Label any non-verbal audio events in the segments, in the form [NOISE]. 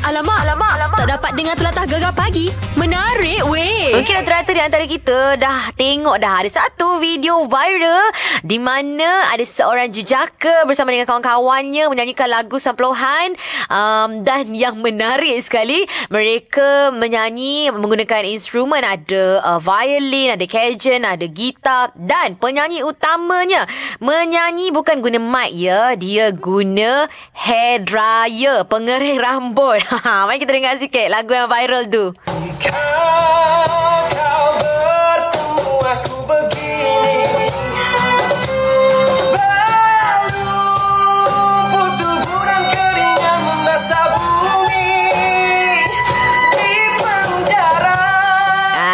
Alamak, alamak, alamak. Tak dapat dengar telatah gegar pagi. Menarik weh. Mungkin rata-rata di antara kita dah tengok dah ada satu video viral di mana ada seorang jejaka bersama dengan kawan-kawannya menyanyikan lagu samplohan um, dan yang menarik sekali mereka menyanyi menggunakan instrumen ada uh, violin, ada cajun, ada gitar dan penyanyi utamanya menyanyi bukan guna mic ya, dia guna hair dryer, pengering rambut. [LAUGHS] [LAUGHS] Mari kita dengar sikit lagu yang viral tu. Kau,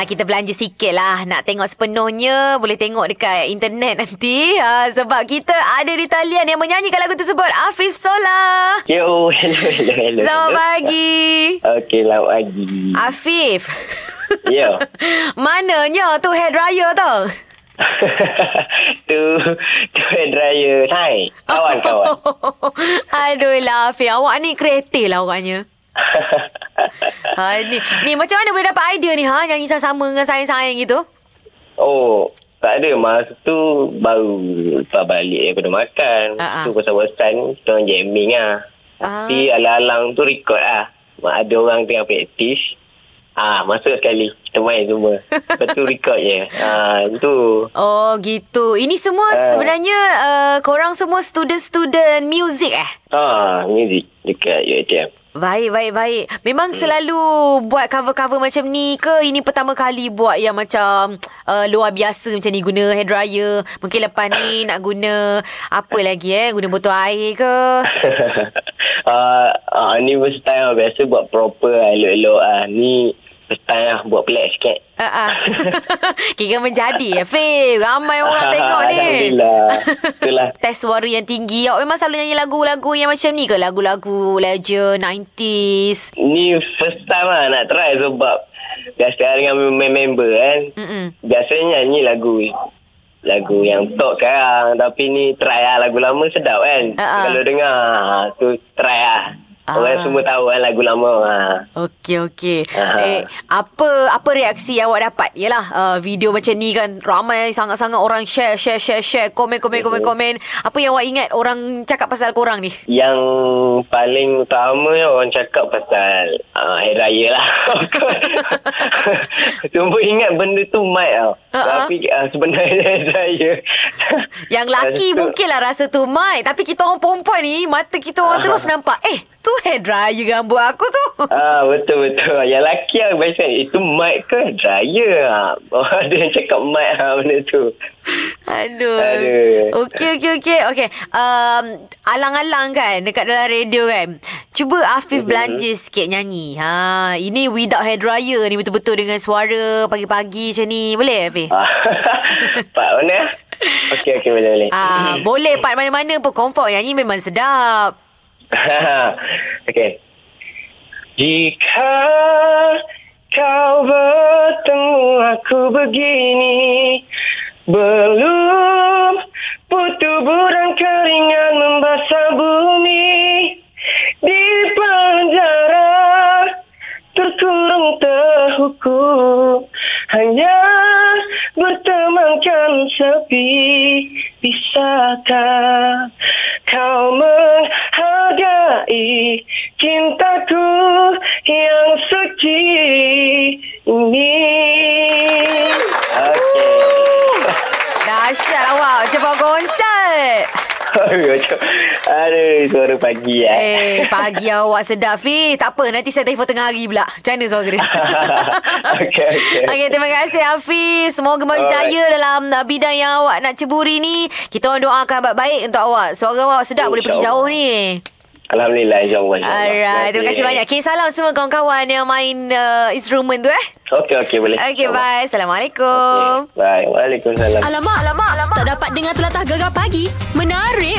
kita belanja sikit lah Nak tengok sepenuhnya Boleh tengok dekat internet [LAUGHS] nanti ah, Sebab kita ada di talian Yang menyanyikan lagu tersebut Afif Sola Yo, [LAUGHS] hello, hello, hello. Selamat pagi Okey, selamat pagi. Afif Yo. [LAUGHS] Mananya tu hair dryer tu tu, tu hair dryer. Hai, kawan-kawan. Aduh lah Afif Awak ni kreatif lah awaknya [LAUGHS] ha, ni, ni macam mana boleh dapat idea ni ha Nyanyi sama dengan sayang-sayang gitu oh, tak ada. Masa tu baru lepas balik daripada makan. Ah. Tu pasal bosan, kita orang jamming lah. Tapi alang-alang tu record lah. Ada orang tengah praktis. Ah, masuk sekali. Kita main semua. [LAUGHS] Lepas tu record je. Ah, tu. Oh gitu Ini semua Ah. sebenarnya uh, Korang semua student-student music eh Ah, music dekat UiTM. Baik, baik, baik. Memang Hmm. selalu buat cover-cover macam ni ke? Ini pertama kali buat yang macam uh, luar biasa macam ni guna hair dryer. Mungkin lepas ni [COUGHS] nak guna apa lagi eh? Guna botol air ke? uh, [LAUGHS] uh, ni first time lah. Biasa buat proper lah, elok-elok lah. Ni lah buat pelik sikit. Uh, uh. [LAUGHS] Kira menjadi eh, Fib. Ramai orang tengok ni. Alhamdulillah. Itulah. [LAUGHS] Tes suara yang tinggi. Awak memang selalu nyanyi lagu-lagu yang macam ni ke? Lagu-lagu legend, 90s. Ni first time lah nak try sebab biasa dengan member kan. Mm-mm. Biasanya nyanyi lagu lagu yang top sekarang. Tapi ni try lah lagu lama sedap kan. Ah, ah. Kalau dengar tu try lah. Orang Ah. semua tahu kan lagu lama. Ha. Okey okey. Aha. Eh apa apa reaksi yang awak dapat? Yalah uh, video macam ni kan ramai sangat-sangat orang share share share share komen komen komen komen. Apa yang awak ingat orang cakap pasal korang ni? Yang paling utama orang cakap pasal uh, Hari Raya lah. [LAUGHS] Cuma ingat benda tu mic tau. Ha-ha. Tapi uh, sebenarnya Raya. Yang laki [LAUGHS] mungkinlah rasa tu mic tapi kita orang perempuan ni mata kita orang Aha. terus nampak eh tu hair dryer rambut aku tu. [LAUGHS] Ah betul-betul. Yang laki lah biasa itu mic ke dryer ah. Oh, [LAUGHS] ada yang cakap mic lah benda tu. Aduh. Aduh. Okey okey okey. Okey. Um alang-alang kan dekat dalam radio kan. Cuba Afif Mhm. belanja sikit nyanyi. Ha, ini without hair dryer ni betul-betul dengan suara pagi-pagi macam ni. Boleh Afif? Ah. [LAUGHS] Pak mana? Okey okey boleh boleh. Ah, boleh part mana-mana pun comfort nyanyi memang sedap. [LAUGHS] okey. Jika kau bertemu aku begini Belum putu burang keringan membasah bumi Di penjara terkurung terhukum Hanya bertemankan sepi Bisakah suara pagi eh. Eh, pagi awak sedap, Fi. Tak apa, nanti saya telefon tengah hari pula. Macam mana suara dia? [LAUGHS] Okey okey Okey, terima kasih Hafiz. Semoga Alright. berjaya dalam bidang yang awak nak ceburi ni. Kita orang doakan baik-baik untuk awak. Suara awak sedap boleh pergi jauh ni. Alhamdulillah insyaAllah insyaAllah. Alright, terima kasih banyak. Okay, salam semua kawan-kawan yang main uh, instrumen tu eh. Okey, okey. Boleh. Okey, bye. Assalamualaikum. Okay. Bye. Waalaikumsalam. Alamak, alamak, alamak. Tak dapat dengar telatah gegar pagi. Menarik.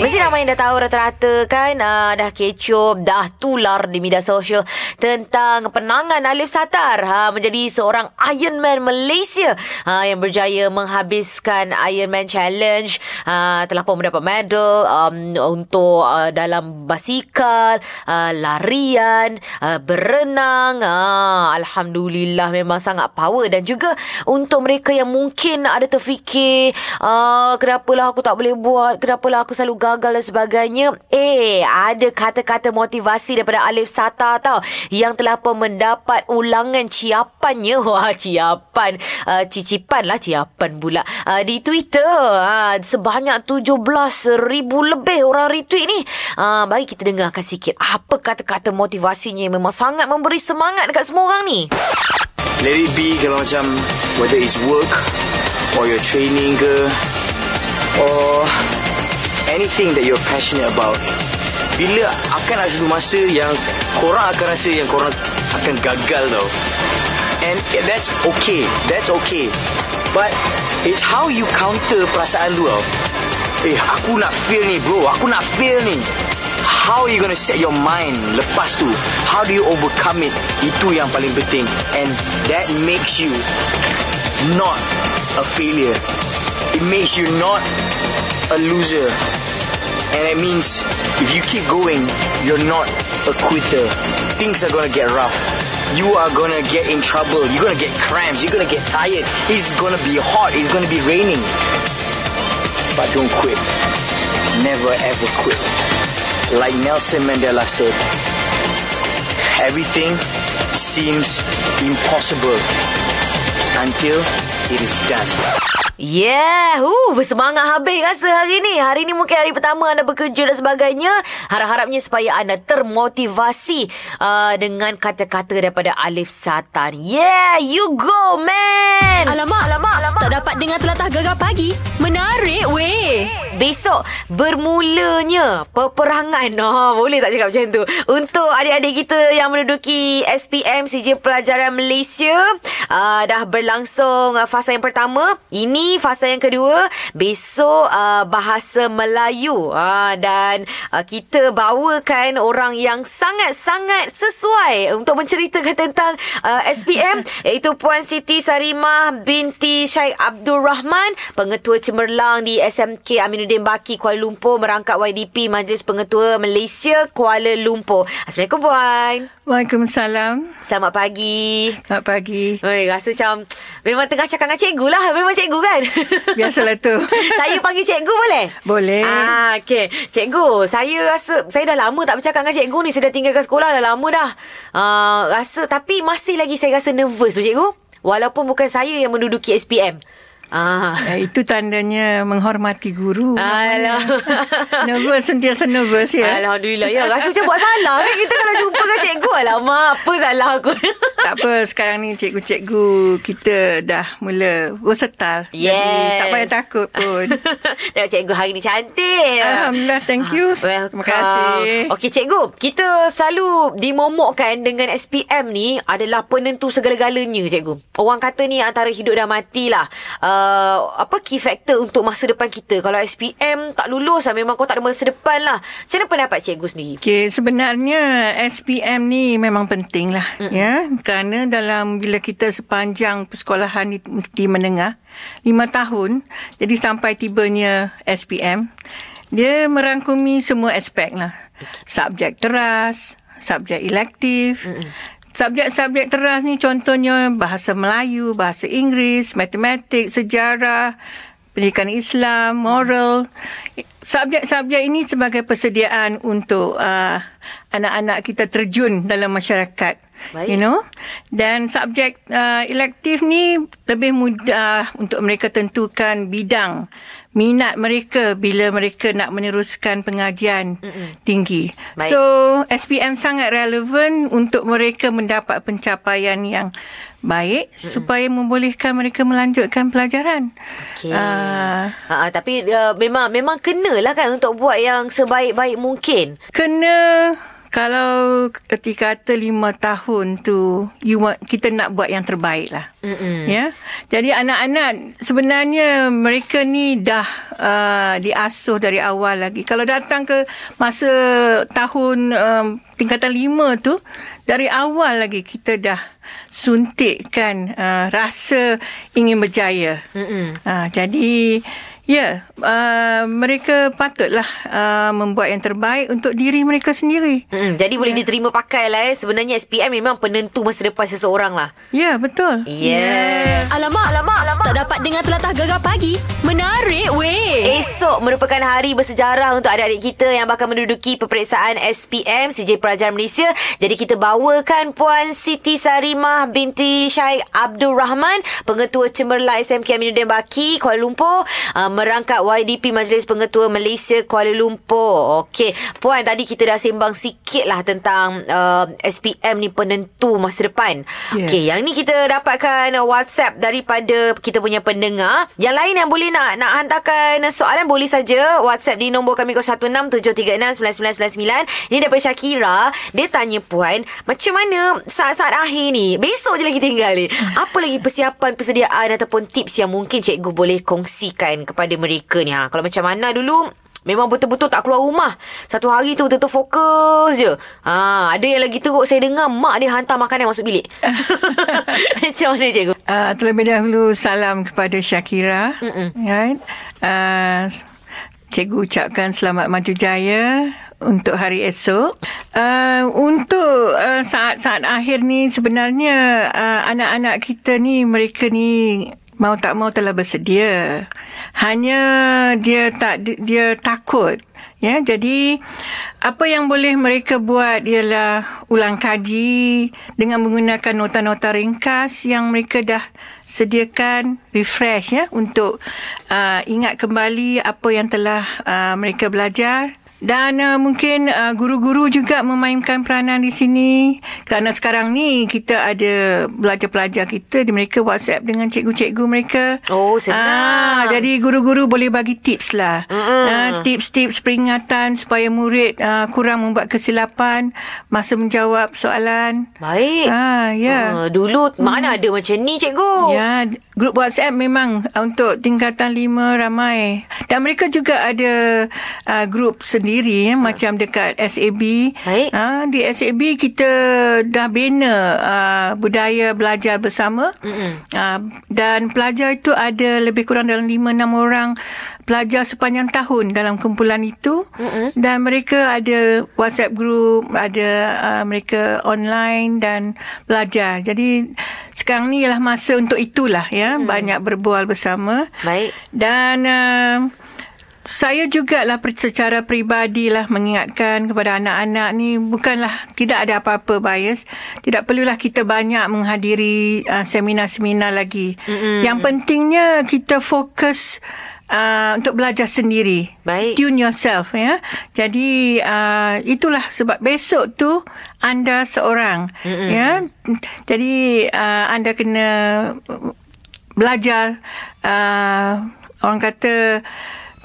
Mesti ramai yang dah tahu rata-rata kan uh, Dah kecup Dah tular di media sosial Tentang penangan Alif Satar. Ha, Menjadi seorang Iron Man Malaysia ha, Yang berjaya menghabiskan Iron Man Challenge. Ha, Telah pun mendapat medal um, Untuk uh, dalam basikal uh, Larian uh, Berenang. Uh, Alhamdulillah memang sangat power. Dan juga untuk mereka yang mungkin ada terfikir uh, Kenapalah aku tak boleh buat Kenapalah aku selalu gagal dan sebagainya Eh ada kata-kata motivasi daripada Alif Sata tau Yang telah pun mendapat ulangan ciapannya. [LAUGHS] Wah ciapan. Uh, Cicipan lah ciapan pula. Uh, Di Twitter uh, Sebanyak 17 ribu lebih orang retweet ni. Uh, Bagi kita dengarkan sikit. Apa kata-kata motivasinya yang memang sangat memberi semangat dekat semua orang ni? Let it be kalau macam Whether it's work Or your training ke Or Anything that you're passionate about Bila akan ada satu masa yang Korang akan rasa yang korang akan gagal tau. And that's okay. That's okay. But It's how you counter perasaan tu tau. Eh aku nak fail ni bro. Aku nak fail ni. How are you gonna set your mind Lepas tu? How do you overcome it? Itu yang paling penting. And that makes you Not a failure. It makes you not a loser And it means If you keep going You're not a quitter Things are gonna get rough you are gonna get in trouble. You're gonna get cramps. You're gonna get tired. It's gonna be hot. It's gonna be raining. But don't quit. Never ever quit. Like Nelson Mandela said, everything seems impossible until it is done. Yeah, uh, bersemangat habis rasa hari ni. Hari ni mungkin hari pertama anda bekerja dan sebagainya. Harap-harapnya supaya anda termotivasi uh, dengan kata-kata daripada Alif Satan. Yeah, you go man. Alamak, alamak, alamak. Tak dapat dengar telatah gegar pagi. Menarik weh. Besok bermulanya peperangan. [LAUGHS] Oh, boleh tak cakap macam tu? Untuk adik-adik kita yang menduduki SPM CJ Pelajaran Malaysia uh, dah berlangsung uh, fasa yang pertama. Ini fasa yang kedua. Besok uh, bahasa Melayu uh, dan uh, kita bawakan orang yang sangat-sangat sesuai untuk menceritakan tentang uh, SPM [LAUGHS] iaitu Puan Siti Sarimah binti Syed Abdul Rahman, pengetua cemerlang di SMK Aminuddin Baki Kuala Lumpur merangkap YDP Majlis Pengetua Malaysia Kuala Lumpur. Assalamualaikum Puan. Waalaikumsalam. Selamat pagi. Selamat pagi. Oi, rasa macam memang tengah cakap dengan cikgu lah. Memang cikgu kan? [LAUGHS] Biasalah tu. [LAUGHS] saya panggil cikgu boleh? Boleh. Ah, okey. Cikgu, saya rasa saya dah lama tak bercakap dengan cikgu ni. Saya dah tinggalkan sekolah dah lama dah. Ah, rasa tapi masih lagi saya rasa nervous tu cikgu. Walaupun bukan saya yang menduduki SPM. Ah. Eh, itu tandanya menghormati guru. Alah. nervous, sentiasa nervous ya. Alhamdulillah. Ya, rasa macam buat salah kan kita kalau jumpa dengan cikgu. Alamak, apa salah aku? tak apa, sekarang ni cikgu-cikgu kita dah mula versatile. Jadi Yes. tak payah takut pun. [LAUGHS] Tengok cikgu hari ni cantik. Alhamdulillah, thank you. Welcome. Terima kasih. Okey cikgu, kita selalu dimomokkan dengan SPM ni adalah penentu segala-galanya cikgu. Orang kata ni antara hidup dan mati lah. Uh, apa key factor untuk masa depan kita. Kalau SPM tak lulus lah, memang kau tak ada masa depan lah. Macam mana pendapat cikgu sendiri? Okey, sebenarnya SPM ni memang penting lah mm ya kerana dalam bila kita sepanjang persekolahan di, di menengah lima tahun jadi sampai tibanya SPM dia merangkumi semua aspek lah subjek teras subjek elektif Subjek-subjek teras ni contohnya bahasa Melayu, bahasa Inggeris, matematik, sejarah, pendidikan Islam, moral. Subjek-subjek ini sebagai persediaan untuk uh, anak-anak kita terjun dalam masyarakat. Baik. You know? Dan subjek uh, elektif ni lebih mudah untuk mereka tentukan bidang minat mereka bila mereka nak meneruskan pengajian Mm-mm. tinggi. Baik. So, SPM sangat relevan untuk mereka mendapat pencapaian yang baik Mm-mm. supaya membolehkan mereka melanjutkan pelajaran. Okey. Ah, Ha, tapi uh, memang memang kenalah kan untuk buat yang sebaik-baik mungkin. kena kalau erti kata lima tahun tu you want, kita nak buat yang terbaik lah. Ya. Jadi anak-anak sebenarnya mereka ni dah uh, diasuh dari awal lagi. Kalau datang ke masa tahun um, tingkatan lima tu dari awal lagi kita dah suntikkan uh, rasa ingin berjaya. Uh, jadi Ya, uh, mereka patutlah uh, membuat yang terbaik untuk diri mereka sendiri. Mm, jadi boleh diterima pakai lah eh. Sebenarnya SPM memang penentu masa depan seseorang lah. Ya, betul. Yeah. Alamak, alamak, alamak. Tak dapat dengar telatah gegar pagi. Menarik weh. Esok merupakan hari bersejarah untuk adik-adik kita yang bakal menduduki peperiksaan SPM CJ Pelajar Malaysia. Jadi kita bawakan Puan Siti Sarimah binti Syed Abdul Rahman, Pengetua Cemerlang SMK Aminuddin Baki, Kuala Lumpur, uh, merangkap YDP Majlis Pengetua Malaysia Kuala Lumpur. Okey, Puan tadi kita dah sembang sikit lah tentang uh, SPM ni penentu masa depan. Ya. Okey, yang ni kita dapatkan uh, WhatsApp daripada kita punya pendengar. Yang lain yang boleh nak nak hantarkan soalan boleh saja WhatsApp di nombor kami 0167369999. Ini daripada Syakira. Dia tanya puan, macam mana saat-saat akhir ni? Besok je lagi tinggal ni. [LAUGHS] Apa lagi persiapan persediaan ataupun tips yang mungkin cikgu boleh kongsikan kepada mereka ni? Ha, kalau macam mana dulu Memang betul-betul tak keluar rumah. Satu hari tu betul-betul fokus je. Ha, ada yang lagi teruk saya dengar mak dia hantar makanan masuk bilik. [LAUGHS] [LAUGHS] Macam mana cikgu? Uh, terlebih dahulu salam kepada Syakira. Right? Uh, cikgu ucapkan selamat maju jaya untuk hari esok. Uh, untuk uh, saat-saat akhir ni sebenarnya uh, anak-anak kita ni mereka ni mau tak mau telah bersedia. Hanya dia tak dia takut. Ya, jadi apa yang boleh mereka buat ialah ulang kaji dengan menggunakan nota-nota ringkas yang mereka dah sediakan refresh ya untuk uh, ingat kembali apa yang telah uh, mereka belajar dan uh, mungkin uh, guru-guru juga memainkan peranan di sini kerana sekarang ni kita ada pelajar-pelajar kita di mereka WhatsApp dengan cikgu-cikgu mereka. Oh, senang. Ah, jadi guru-guru boleh bagi tips lah. Uh, tips-tips peringatan supaya murid uh, kurang membuat kesilapan masa menjawab soalan. Baik. Ah, ya. Uh, dulu mana ada macam ni cikgu? Ya, grup WhatsApp memang uh, untuk tingkatan lima ramai. Dan mereka juga ada uh, grup sendiri ya, macam dekat SAB. Baik. Uh, di SAB kita dah bina uh, budaya belajar bersama. Uh, dan pelajar itu ada lebih kurang dalam lima enam orang pelajar sepanjang tahun dalam kumpulan itu. Dan mereka ada WhatsApp group, ada uh, mereka online dan belajar. Jadi sekarang ni ialah masa untuk itulah ya, banyak berbual bersama. Baik. Dan uh, saya juga lah per- secara peribadi lah mengingatkan kepada anak-anak ni bukanlah tidak ada apa-apa bias. Tidak perlulah kita banyak menghadiri uh, seminar-seminar lagi. Mm-hmm. Yang pentingnya kita fokus uh, untuk belajar sendiri. Baik. Tune yourself ya. Jadi uh, itulah sebab besok tu anda seorang mm-hmm. ya. Jadi uh, anda kena belajar uh, orang kata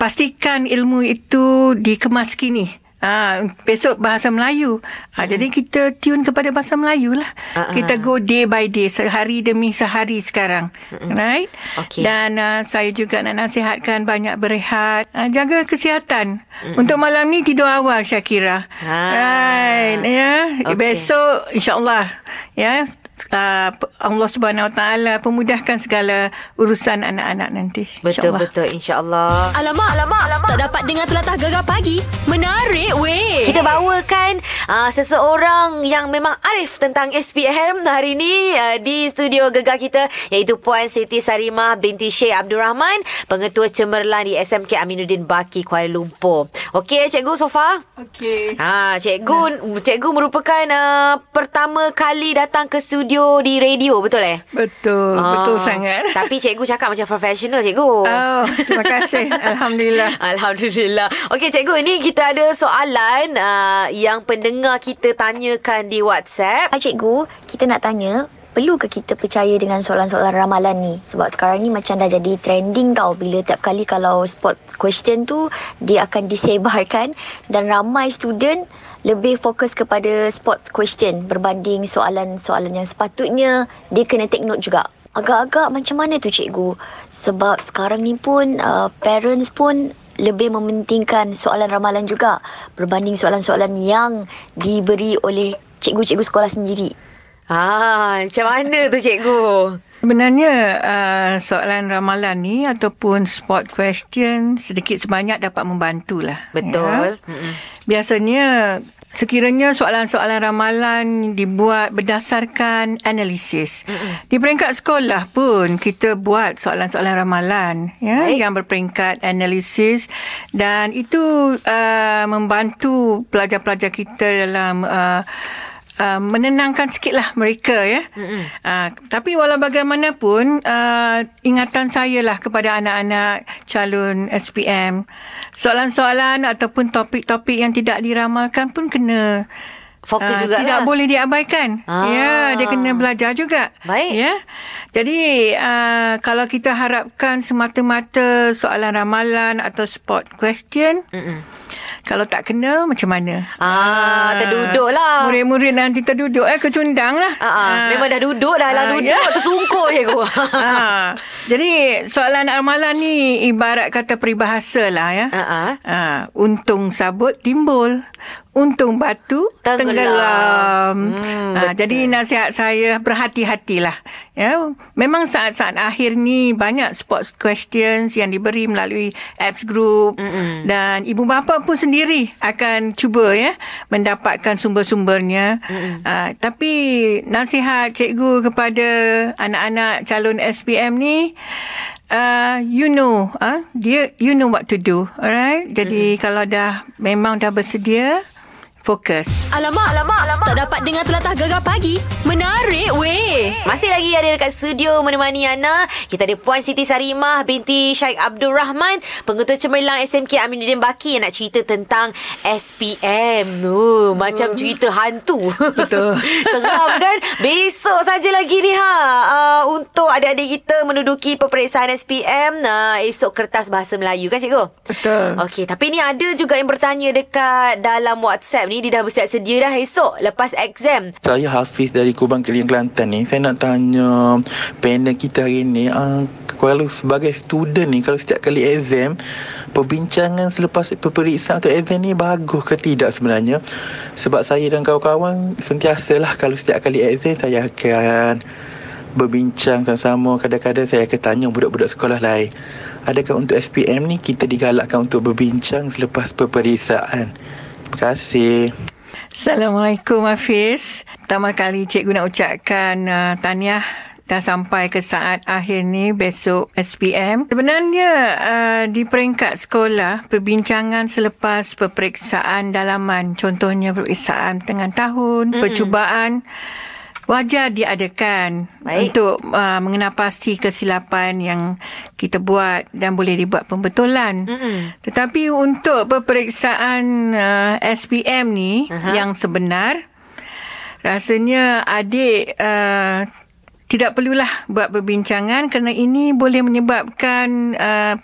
pastikan ilmu itu dikemas kini. Ha, besok bahasa Melayu. Ha, hmm. Jadi kita tune kepada bahasa Melayu lah. Ah, ah. Kita go day by day, sehari demi sehari sekarang. Hmm. Right? Okey. Dan uh, saya juga nak nasihatkan banyak berehat. Uh, jaga kesihatan. Untuk malam ni tidur awal Syakira. Ah. Right. Ya. Okey. Besok insyaAllah. Ya. Uh, Allah Subhanahu Wa Taala pemudahkan segala urusan anak-anak nanti. Betul InsyaAllah. betul insya-Allah. Alamak, alamak, alamak. Tak dapat dengar telatah gegar pagi. Menarik weh. Kita bawakan uh, seseorang yang memang arif tentang SPM hari ini uh, di studio gegar kita iaitu Puan Siti Sarimah binti Syekh Abdul Rahman, Pengetua Cemerlang di SMK Aminuddin Baki Kuala Lumpur. Okey cikgu Sofa? Okey. Ha, cikgu cikgu merupakan uh, pertama kali datang ke studio di radio, betul eh? Betul, Ah, betul sangat. [LAUGHS] Tapi cikgu cakap macam profesional cikgu. Oh, terima kasih. [LAUGHS] Alhamdulillah. Alhamdulillah. Okey cikgu, ini kita ada soalan uh, yang pendengar kita tanyakan di WhatsApp. Hai cikgu, kita nak tanya, perlu ke kita percaya dengan soalan-soalan ramalan ni? Sebab sekarang ni macam dah jadi trending tau bila tiap kali kalau spot question tu dia akan [LAUGHS] disebarkan dan ramai student lebih fokus kepada sports question berbanding soalan-soalan yang sepatutnya dia kena take note juga. Agak-agak macam mana tu cikgu? Sebab sekarang ni pun uh, parents pun lebih mementingkan soalan ramalan juga berbanding soalan-soalan yang diberi oleh cikgu-cikgu sekolah sendiri. Ah, macam mana tu cikgu? Sebenarnya uh, soalan ramalan ni ataupun spot question sedikit sebanyak dapat membantulah. Betul. Ya. Biasanya sekiranya soalan-soalan ramalan dibuat berdasarkan analisis. Mm-mm. Di peringkat sekolah pun kita buat soalan-soalan ramalan ya Baik. yang berperingkat analisis dan itu uh, membantu pelajar-pelajar kita dalam uh, Uh, menenangkan sikitlah mereka ya. Uh, tapi walau bagaimanapun uh, ingatan saya lah kepada anak-anak calon SPM soalan-soalan ataupun topik-topik yang tidak diramalkan pun kena Fokus Ah, juga Tidak lah. boleh diabaikan. Ah. Ya, dia kena belajar juga. Baik. Ya. Jadi uh, kalau kita harapkan semata-mata soalan ramalan atau spot question, Mm-mm. Kalau tak kena macam mana? Ah, terduduk lah. Murid-murid nanti terduduk eh kecundang lah. Ah, ah. Memang dah duduk dah lah Ah, duduk ya. [LAUGHS] tersungkur cikgu. ha. Jadi soalan ramalan ni ibarat kata peribahasa lah ya. Ah, ah. Ha. Untung sabut timbul. Untung batu Tenggelam. tenggelam. Hmm, ha, jadi nasihat saya berhati-hatilah. Ya, memang saat-saat akhir ni banyak sports questions yang diberi melalui apps group Mm-mm. dan ibu bapa pun sendiri akan cuba ya mendapatkan sumber-sumbernya. Ha, tapi nasihat cikgu kepada anak-anak calon SPM ni uh, you know uh, dia you know what to do alright jadi kalau dah memang dah bersedia fokus Alamak, alamak, alamak. Tak dapat dengar telatah gegar pagi. Menarik weh. Masih lagi ada dekat studio menemani Ana. Kita ada Puan Siti Sarimah binti Syaik Abdul Rahman, pengetua cemerlang SMK Aminuddin Baki yang nak cerita tentang SPM. Uh, macam cerita hantu. Betul. [LAUGHS] Seram kan? Besok saja lagi ni ha. Uh, untuk adik-adik kita menduduki peperiksaan SPM. Uh, esok kertas bahasa Melayu kan cikgu? Betul. Okey, tapi ni ada juga yang bertanya dekat dalam WhatsApp ni. Dia dah bersiap sedia dah esok lepas exam. Saya Hafiz dari Kubang Keling Kelantan ni. Saya nak tanya panel kita hari ni. Uh, kalau sebagai student ni, kalau setiap kali exam, perbincangan selepas peperiksaan atau exam ni bagus ke tidak sebenarnya? Sebab saya dan kawan-kawan sentiasalah kalau setiap kali exam saya akan berbincang sama-sama. Kadang-kadang saya akan tanya budak-budak sekolah lain. Adakah untuk SPM ni kita digalakkan untuk berbincang selepas peperiksaan? Terima kasih. Assalamualaikum Hafiz. Pertama kali cikgu nak ucapkan uh, tahniah dah sampai ke saat akhir ni besok SPM. Sebenarnya uh, di peringkat sekolah perbincangan selepas peperiksaan dalaman contohnya peperiksaan tengah tahun, mm-hmm. percubaan wajar diadakan Baik. untuk uh, mengenal pasti kesilapan yang kita buat dan boleh dibuat pembetulan. Mm-mm. Tetapi untuk peperiksaan uh, SPM ni Aha. yang sebenar rasanya adik uh, tidak perlulah buat perbincangan kerana ini boleh menyebabkan uh,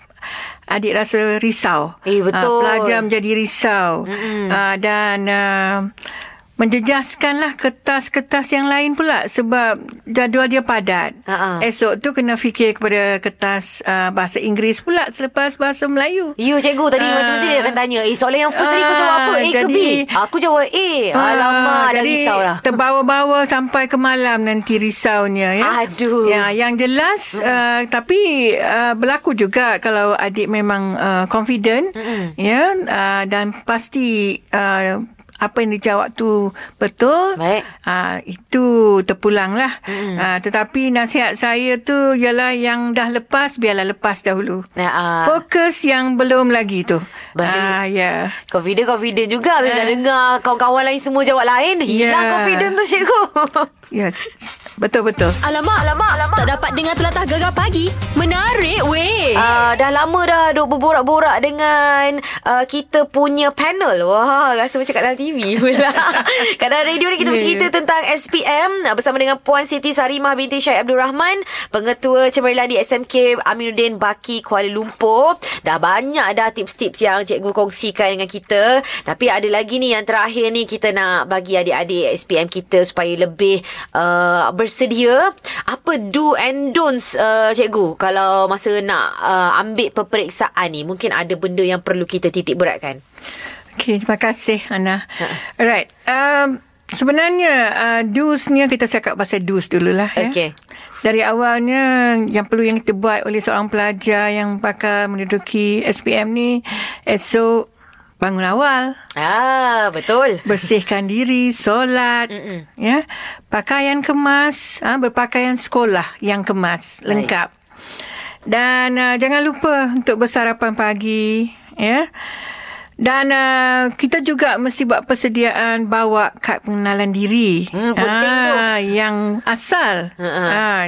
adik rasa risau. Eh, betul. Uh, pelajar menjadi risau. Uh, dan uh, menjejaskanlah kertas-kertas yang lain pula sebab jadual dia padat. Ha-ha. Esok tu kena fikir kepada kertas uh, bahasa Inggeris pula selepas bahasa Melayu. You cikgu tadi Ah. macam mesti dia akan tanya Eh soalan yang first tadi kau jawab apa A Ah, ke B jadi- Aku jawab A Alamak Ah, dah jadi risau lah Terbawa-bawa sampai ke malam nanti risaunya ya. Aduh. Ya, yang jelas uh, tapi uh, berlaku juga kalau adik memang uh, confident Mm-mm. ya uh, dan pasti uh, apa yang dijawab tu betul. Baik. Uh, itu terpulang lah. Uh, tetapi nasihat saya tu ialah yang dah lepas, biarlah lepas dahulu. Ya, ah. Fokus yang belum lagi tu. Baik. Ah, ya. Confident-confident juga Bila Eh. dengar Kawan-kawan lain semua jawab lain Hilang Ya. confident tu cikgu Ya, [LAUGHS] Betul-betul. Alamak, alamak, alamak. Tak dapat dengar telatah gegar pagi. Menarik weh. Uh, dah lama dah duk berborak-borak dengan uh, kita punya panel. Wah, rasa macam kat dalam TV pula. [LAUGHS] kat dalam radio ni kita Ya, bercerita ya. tentang SPM uh, bersama dengan Puan Siti Sarimah binti Syed Abdul Rahman, Pengetua Cemerilan di SMK Aminuddin Baki Kuala Lumpur. Dah banyak dah tips-tips yang cikgu kongsikan dengan kita. Tapi ada lagi ni yang terakhir ni kita nak bagi adik-adik SPM kita supaya lebih uh, bersedia. Apa do and don'ts uh, cikgu kalau masa nak uh, ambil peperiksaan ni? Mungkin ada benda yang perlu kita titik beratkan. Okey, terima kasih Ana. Alright. Um, sebenarnya uh, do's ni kita cakap pasal do's dululah ya. Okey. Dari awalnya yang perlu yang kita buat oleh seorang pelajar yang bakal menduduki SPM ni esok bangun awal, Ah, betul. bersihkan diri, solat, Mm-mm. ya, pakaian kemas, ha, berpakaian sekolah yang kemas, Baik. lengkap. Dan uh, jangan lupa untuk bersarapan pagi, ya. Dan uh, kita juga mesti buat persediaan bawa kad pengenalan diri. Hmm, penting tu. Ah, Yang asal. Ah,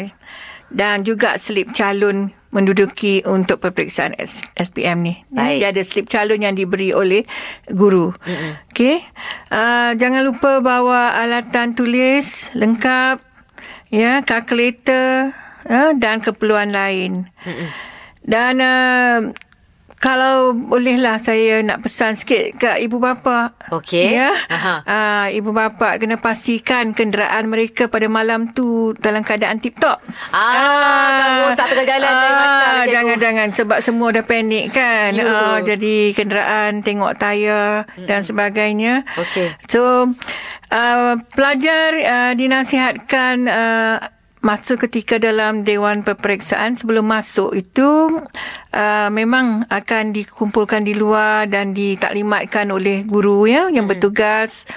dan juga slip calon menduduki untuk peperiksaan S- SPM ni. Ya, Baik. Dia ada slip calon yang diberi oleh guru. Okey. Uh, jangan lupa bawa alatan tulis lengkap. Ya, kalkulator uh, dan keperluan lain. Dan uh, kalau bolehlah saya nak pesan sikit kat ibu bapa. Okey. Ya. Aha. Uh, ibu bapa kena pastikan kenderaan mereka pada malam tu dalam keadaan tip-top. Ah, tak rosak tengah jalan lain macam, cikgu. Jangan-jangan sebab semua dah panik kan. Ah, jadi kenderaan tengok tayar dan sebagainya. Okey. So uh, pelajar uh, dinasihatkan uh, masa ketika dalam dewan peperiksaan sebelum masuk itu uh, memang akan dikumpulkan di luar dan ditaklimatkan oleh guru ya yang bertugas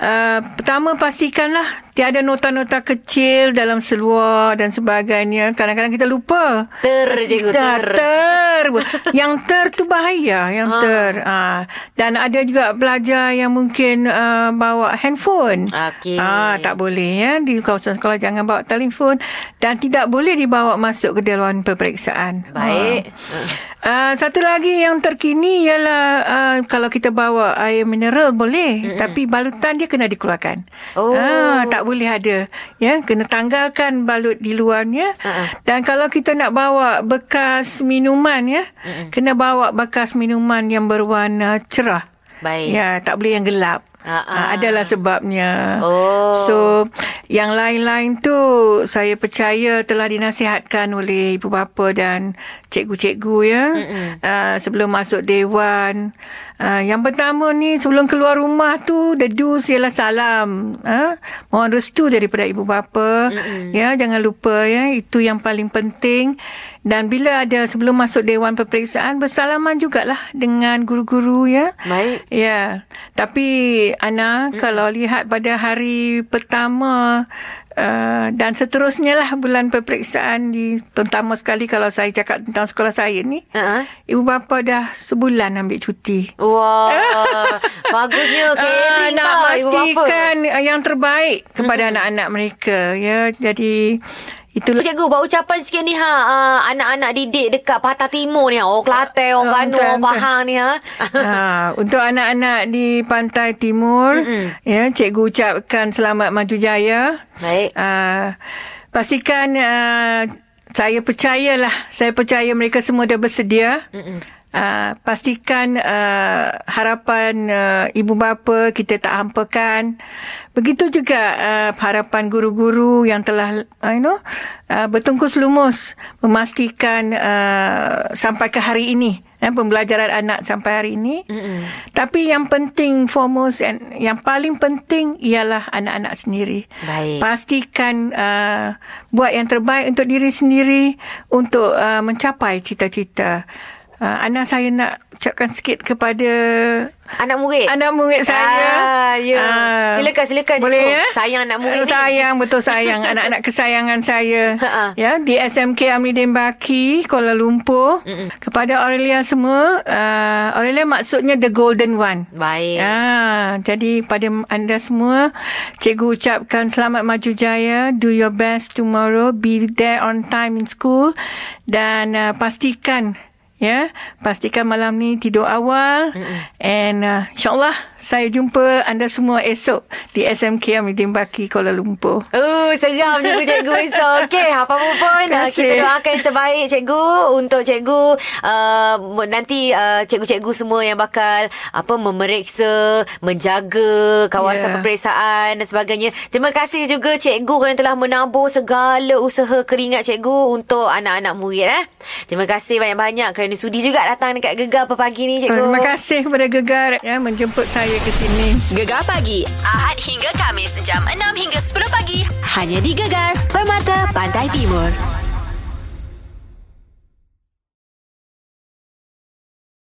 Uh, pertama pastikanlah tiada nota-nota kecil dalam seluar dan sebagainya. Kadang-kadang kita lupa. Ter, cikgu, Dah, ter. ter. [LAUGHS] yang ter tu bahaya. Yang Ha. ter. Ah. Dan ada juga pelajar yang mungkin uh, bawa handphone. Okey. Ah, tak boleh ya. Di kawasan sekolah jangan bawa telefon. Dan tidak boleh dibawa masuk ke dewan peperiksaan. Baik. Uh, satu lagi yang terkini ialah uh, kalau kita bawa air mineral boleh Mm-mm. tapi balutan dia kena dikeluarkan. Oh. Ah, tak boleh ada. Ya, kena tanggalkan balut di luarnya. Uh-uh. Dan kalau kita nak bawa bekas minuman ya, Mm-mm. kena bawa bekas minuman yang berwarna cerah. Baik. Ya, tak boleh yang gelap. Ah, ah. Ah, adalah sebabnya. Oh. So, yang lain-lain tu saya percaya telah dinasihatkan oleh ibu bapa dan cikgu-cikgu ya. Uh, sebelum masuk dewan. Uh, yang pertama ni sebelum keluar rumah tu the do's ialah salam. Uh, mohon restu daripada ibu bapa. Ya, jangan lupa ya, itu yang paling penting. Dan bila ada sebelum masuk dewan peperiksaan bersalaman jugalah dengan guru-guru ya. Baik. Ya, tapi Ana mm. kalau lihat pada hari pertama uh, dan seterusnya lah bulan peperiksaan di terutama sekali kalau saya cakap tentang sekolah saya ni, Uh-huh. ibu bapa dah sebulan ambil cuti. Wah, [LAUGHS] bagusnya caring nak tau ibu bapa. pastikan uh, yang terbaik kepada anak-anak mereka ya. Jadi itulah Cikgu, buat ucapan sikit ni ha uh, anak-anak didik dekat Patah Timur ni ha. Orang Kelantan, orang Ah, Kano, betul, orang. Pahang ni ha. ha, untuk anak-anak di pantai timur mm ya cikgu ucapkan selamat maju jaya Baik. uh, pastikan uh, saya percayalah saya percaya mereka semua dah bersedia Uh, pastikan uh, harapan uh, ibu bapa kita tak hampakan. Begitu juga uh, harapan guru-guru yang telah uh, you know uh, bertungkus lumus memastikan uh, sampai ke hari ini eh, pembelajaran anak sampai hari ini. Mm-mm. Tapi yang penting foremost and yang paling penting ialah anak-anak sendiri. Baik. Pastikan uh, buat yang terbaik untuk diri sendiri untuk uh, mencapai cita-cita uh, Ana saya nak ucapkan sikit kepada Anak murid. anak murid saya. Ah, ya. Ah, Silakan, silakan, Boleh ya? Sayang anak murid ni. Sayang, betul sayang. Anak-anak kesayangan saya. [LAUGHS] Ya, di SMK Amridin Baki, Kuala Lumpur. Mm-mm. Kepada Aurelia semua, uh, Aurelia maksudnya the golden one. Baik. Ah, jadi pada anda semua, cikgu ucapkan selamat maju jaya, do your best tomorrow, be there on time in school dan uh, pastikan ya, pastikan malam ni tidur awal Mm-mm. and uh, insyaallah saya jumpa anda semua esok di SMK Amidin Baki Kuala Lumpur. Oh, seram juga cikgu esok. Okey, apa-apa pun. Uh, kasih. kita doakan yang terbaik cikgu untuk cikgu uh, nanti uh, cikgu-cikgu semua yang bakal apa memeriksa, menjaga kawasan Ya. peperiksaan dan sebagainya. Terima kasih juga cikgu kerana telah menabur segala usaha keringat cikgu untuk anak-anak murid eh. Terima kasih banyak-banyak kerana sudi juga datang dekat Gegar pagi ni cikgu. Terima kasih kepada Gegar ya menjemput saya ke sini. Gegar pagi Ahad hingga Kamis jam 6 hingga 10 pagi hanya di Gegar Permata Pantai Timur.